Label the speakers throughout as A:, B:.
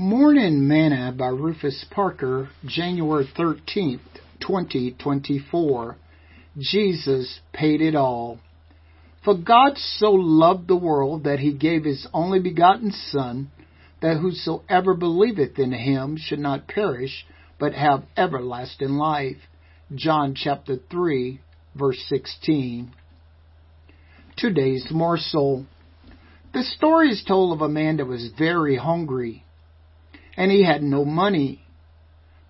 A: Morning Manna by Rufus Parker, January 13th, 2024. Jesus paid it all. For God so loved the world that he gave his only begotten Son, that whosoever believeth in him should not perish, but have everlasting life. John chapter 3, verse 16. Today's morsel. The story is told of a man that was very hungry and he had no money.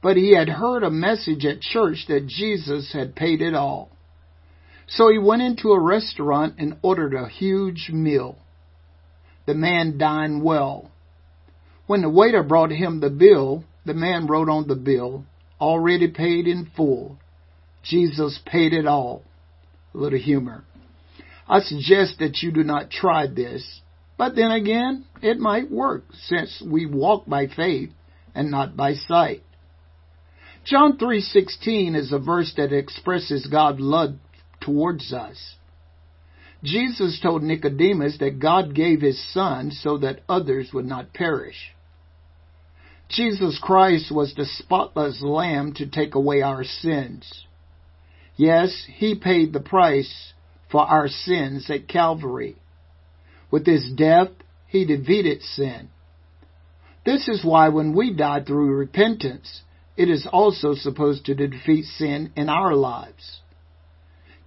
A: But he had heard a message at church that Jesus had paid it all. So he went into a restaurant and ordered a huge meal. The man dined well. When the waiter brought him the bill, the man wrote on the bill, already paid in full. Jesus paid it all. A little humor. I suggest that you do not try this. But then again, it might work since we walk by faith and not by sight. John 3:16 is a verse that expresses God's love towards us. Jesus told Nicodemus that God gave his son so that others would not perish. Jesus Christ was the spotless lamb to take away our sins. Yes, he paid the price for our sins at Calvary. With his death, he defeated sin. This is why when we die through repentance, it is also supposed to defeat sin in our lives.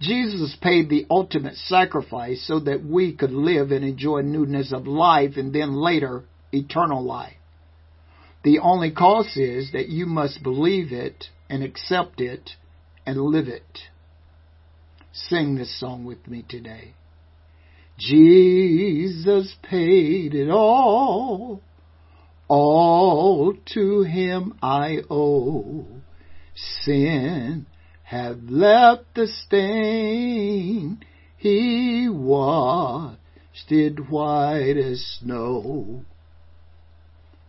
A: Jesus paid the ultimate sacrifice so that we could live and enjoy newness of life and then later eternal life. The only cost is that you must believe it and accept it and live it. Sing this song with me today. Jesus paid it all. All to him I owe. Sin have left the stain. He washed it white as snow.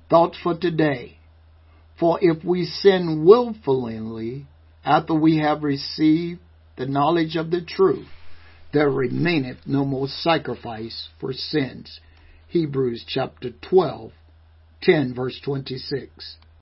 A: Thoughts for today. For if we sin wilfully after we have received the knowledge of the truth, there remaineth no more sacrifice for sins. Hebrews chapter 12, 10 verse 26.